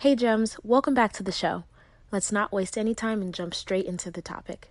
Hey, Gems, welcome back to the show. Let's not waste any time and jump straight into the topic.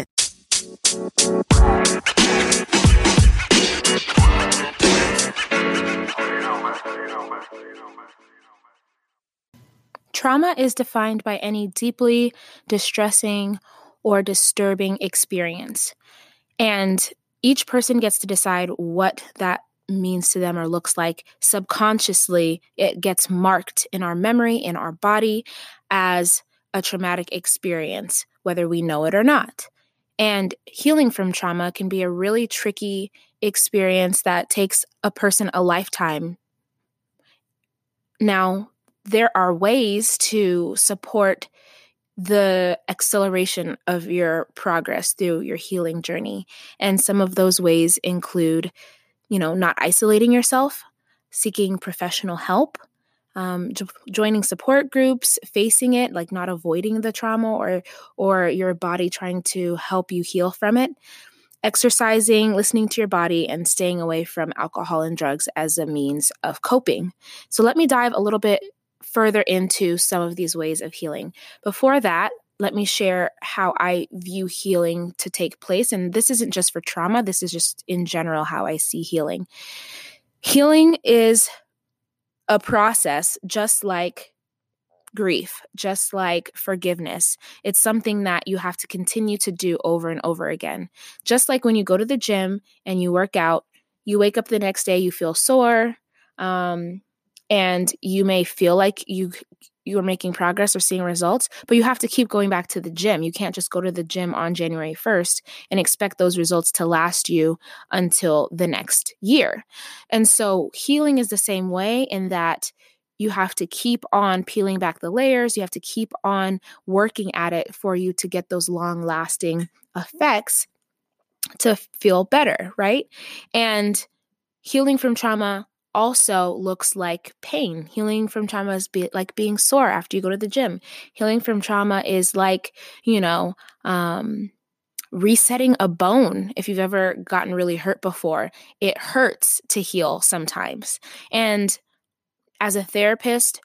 Trauma is defined by any deeply distressing or disturbing experience. And each person gets to decide what that means to them or looks like. Subconsciously, it gets marked in our memory, in our body, as a traumatic experience, whether we know it or not. And healing from trauma can be a really tricky experience that takes a person a lifetime. Now, there are ways to support the acceleration of your progress through your healing journey. And some of those ways include, you know, not isolating yourself, seeking professional help, um, joining support groups, facing it, like not avoiding the trauma or or your body trying to help you heal from it. Exercising, listening to your body, and staying away from alcohol and drugs as a means of coping. So, let me dive a little bit further into some of these ways of healing. Before that, let me share how I view healing to take place. And this isn't just for trauma, this is just in general how I see healing. Healing is a process just like grief, just like forgiveness. It's something that you have to continue to do over and over again. Just like when you go to the gym and you work out, you wake up the next day, you feel sore, um, and you may feel like you you are making progress or seeing results, but you have to keep going back to the gym. You can't just go to the gym on January 1st and expect those results to last you until the next year. And so healing is the same way in that you have to keep on peeling back the layers, you have to keep on working at it for you to get those long lasting effects to feel better, right? And healing from trauma also looks like pain. Healing from trauma is be, like being sore after you go to the gym. Healing from trauma is like, you know, um, resetting a bone. If you've ever gotten really hurt before, it hurts to heal sometimes. And as a therapist,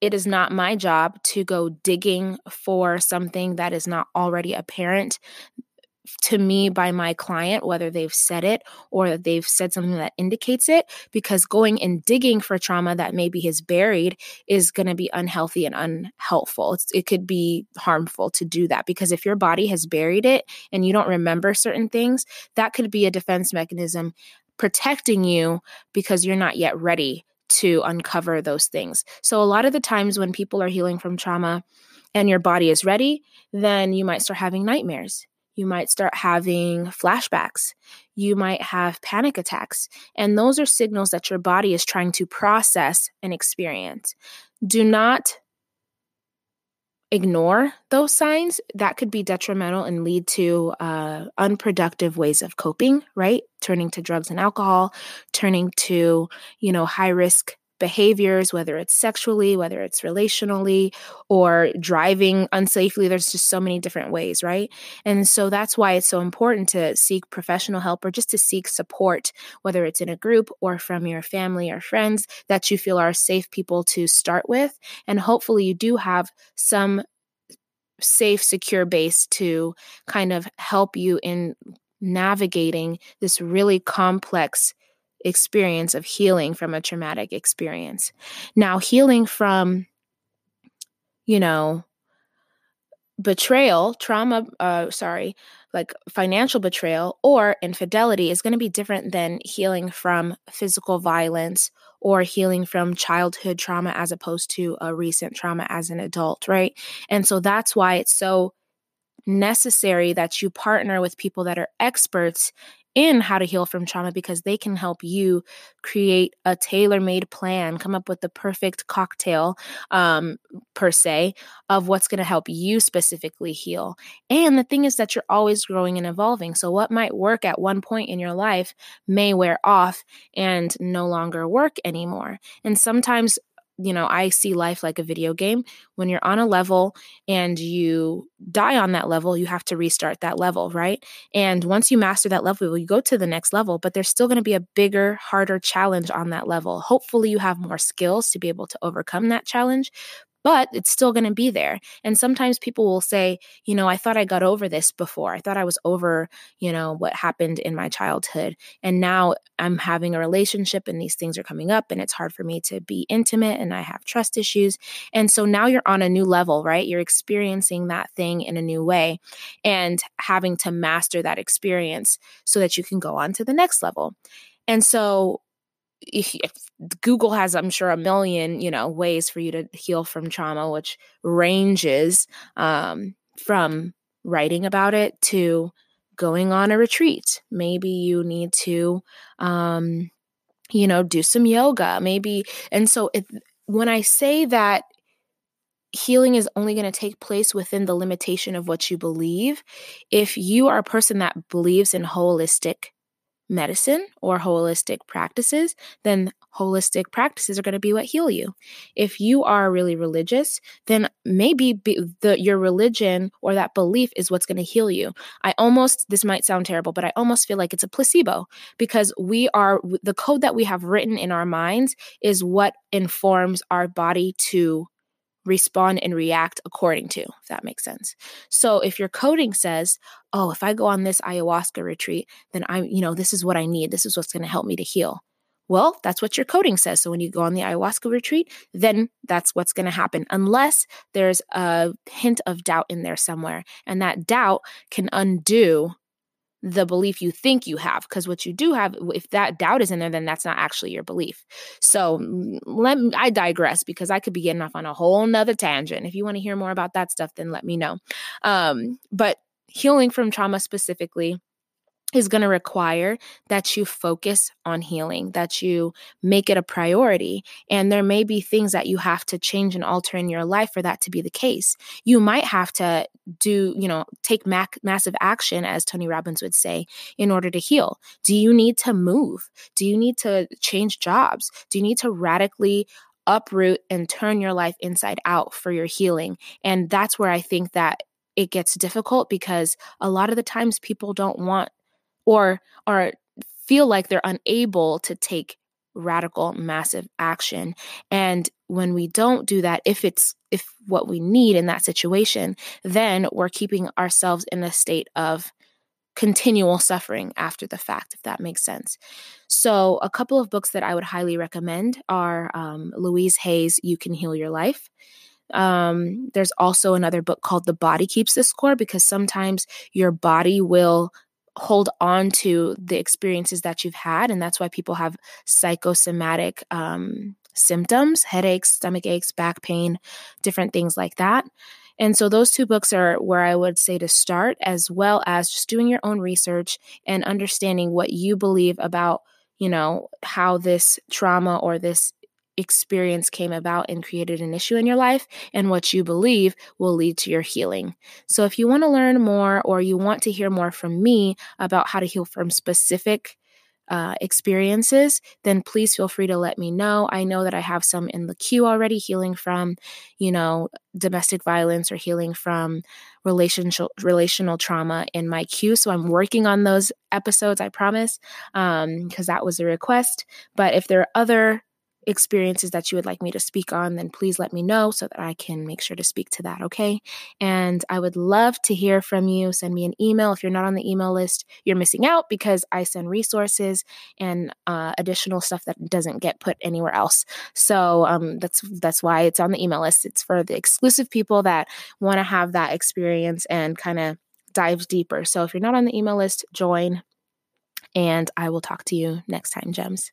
it is not my job to go digging for something that is not already apparent to me by my client, whether they've said it or they've said something that indicates it, because going and digging for trauma that maybe is buried is going to be unhealthy and unhelpful. It's, it could be harmful to do that because if your body has buried it and you don't remember certain things, that could be a defense mechanism protecting you because you're not yet ready to uncover those things. So, a lot of the times when people are healing from trauma, and your body is ready, then you might start having nightmares you might start having flashbacks. You might have panic attacks. And those are signals that your body is trying to process and experience. Do not ignore those signs. That could be detrimental and lead to uh, unproductive ways of coping, right? Turning to drugs and alcohol, turning to, you know, high risk behaviors, whether it's sexually, whether it's relationally, or driving unsafely. There's just so many different ways, right? And so that's why it's so important to seek professional help or just to seek support, whether it's in a group or from your family or friends that you feel are safe people to start with. And hopefully, you do have some safe, secure base to kind of help you in navigating this really complex experience of healing from a traumatic experience. Now, healing from, you know, betrayal, trauma, uh, sorry, like financial betrayal or infidelity is going to be different than healing from physical violence or healing from childhood trauma as opposed to a recent trauma as an adult, right? And so that's why it's so necessary that you partner with people that are experts in how to heal from trauma because they can help you create a tailor-made plan come up with the perfect cocktail um, per se of what's going to help you specifically heal. And the thing is that you're always growing and evolving so what might work at one point in your life may wear off and no longer work anymore. And sometimes you know, I see life like a video game. When you're on a level and you die on that level, you have to restart that level, right? And once you master that level, you go to the next level, but there's still going to be a bigger, harder challenge on that level. Hopefully, you have more skills to be able to overcome that challenge, but it's still going to be there. And sometimes people will say, you know, I thought I got over this before. I thought I was over, you know, what happened in my childhood. And now I'm having a relationship and these things are coming up and it's hard for me to be intimate and I have trust issues. And so now you're on a new level, right? You're experiencing that thing in a new way and having to master that experience so that you can go on to the next level. And so Google has, I'm sure, a million, you know, ways for you to heal from trauma, which ranges um, from writing about it to going on a retreat. Maybe you need to, um, you know, do some yoga. Maybe, and so when I say that healing is only going to take place within the limitation of what you believe, if you are a person that believes in holistic medicine or holistic practices, then holistic practices are going to be what heal you. If you are really religious, then maybe be, the, your religion or that belief is what's going to heal you. I almost, this might sound terrible, but I almost feel like it's a placebo because we are, the code that we have written in our minds is what informs our body to respond and react according to, if that makes sense. So if your coding says, oh, if I go on this ayahuasca retreat, then I'm, you know, this is what I need. This is what's going to help me to heal. Well, that's what your coding says. So when you go on the ayahuasca retreat, then that's what's going to happen, unless there's a hint of doubt in there somewhere. And that doubt can undo the belief you think you have because what you do have if that doubt is in there then that's not actually your belief. So let me, i digress because i could be getting off on a whole nother tangent. If you want to hear more about that stuff then let me know. Um, but healing from trauma specifically is going to require that you focus on healing, that you make it a priority. And there may be things that you have to change and alter in your life for that to be the case. You might have to do, you know, take mac- massive action, as Tony Robbins would say, in order to heal. Do you need to move? Do you need to change jobs? Do you need to radically uproot and turn your life inside out for your healing? And that's where I think that it gets difficult because a lot of the times people don't want or or feel like they're unable to take radical massive action. And when we don't do that if it's if what we need in that situation then we're keeping ourselves in a state of continual suffering after the fact if that makes sense. So a couple of books that i would highly recommend are um, louise hay's you can heal your life. Um, there's also another book called the body keeps the score because sometimes your body will hold on to the experiences that you've had. And that's why people have psychosomatic um, symptoms headaches, stomach aches, back pain, different things like that. And so those two books are where I would say to start, as well as just doing your own research and understanding what you believe about, you know, how this trauma or this experience came about and created an issue in your life, and what you believe will lead to your healing. So, if you want to learn more or you want to hear more from me about how to heal from specific uh, experiences, then please feel free to let me know. I know that I have some in the queue already, healing from, you know, domestic violence or healing from relational relational trauma in my queue. So I'm working on those episodes. I promise, because um, that was a request. But if there are other experiences that you would like me to speak on, then please let me know so that I can make sure to speak to that, okay? And I would love to hear from you. Send me an email. If you're not on the email list, you're missing out because I send resources and uh, additional stuff that doesn't get put anywhere else. So um, that's that's why it's on the email list. It's for the exclusive people that want to have that experience and kind of dive deeper. So if you're not on the email list, join. And I will talk to you next time, Gems.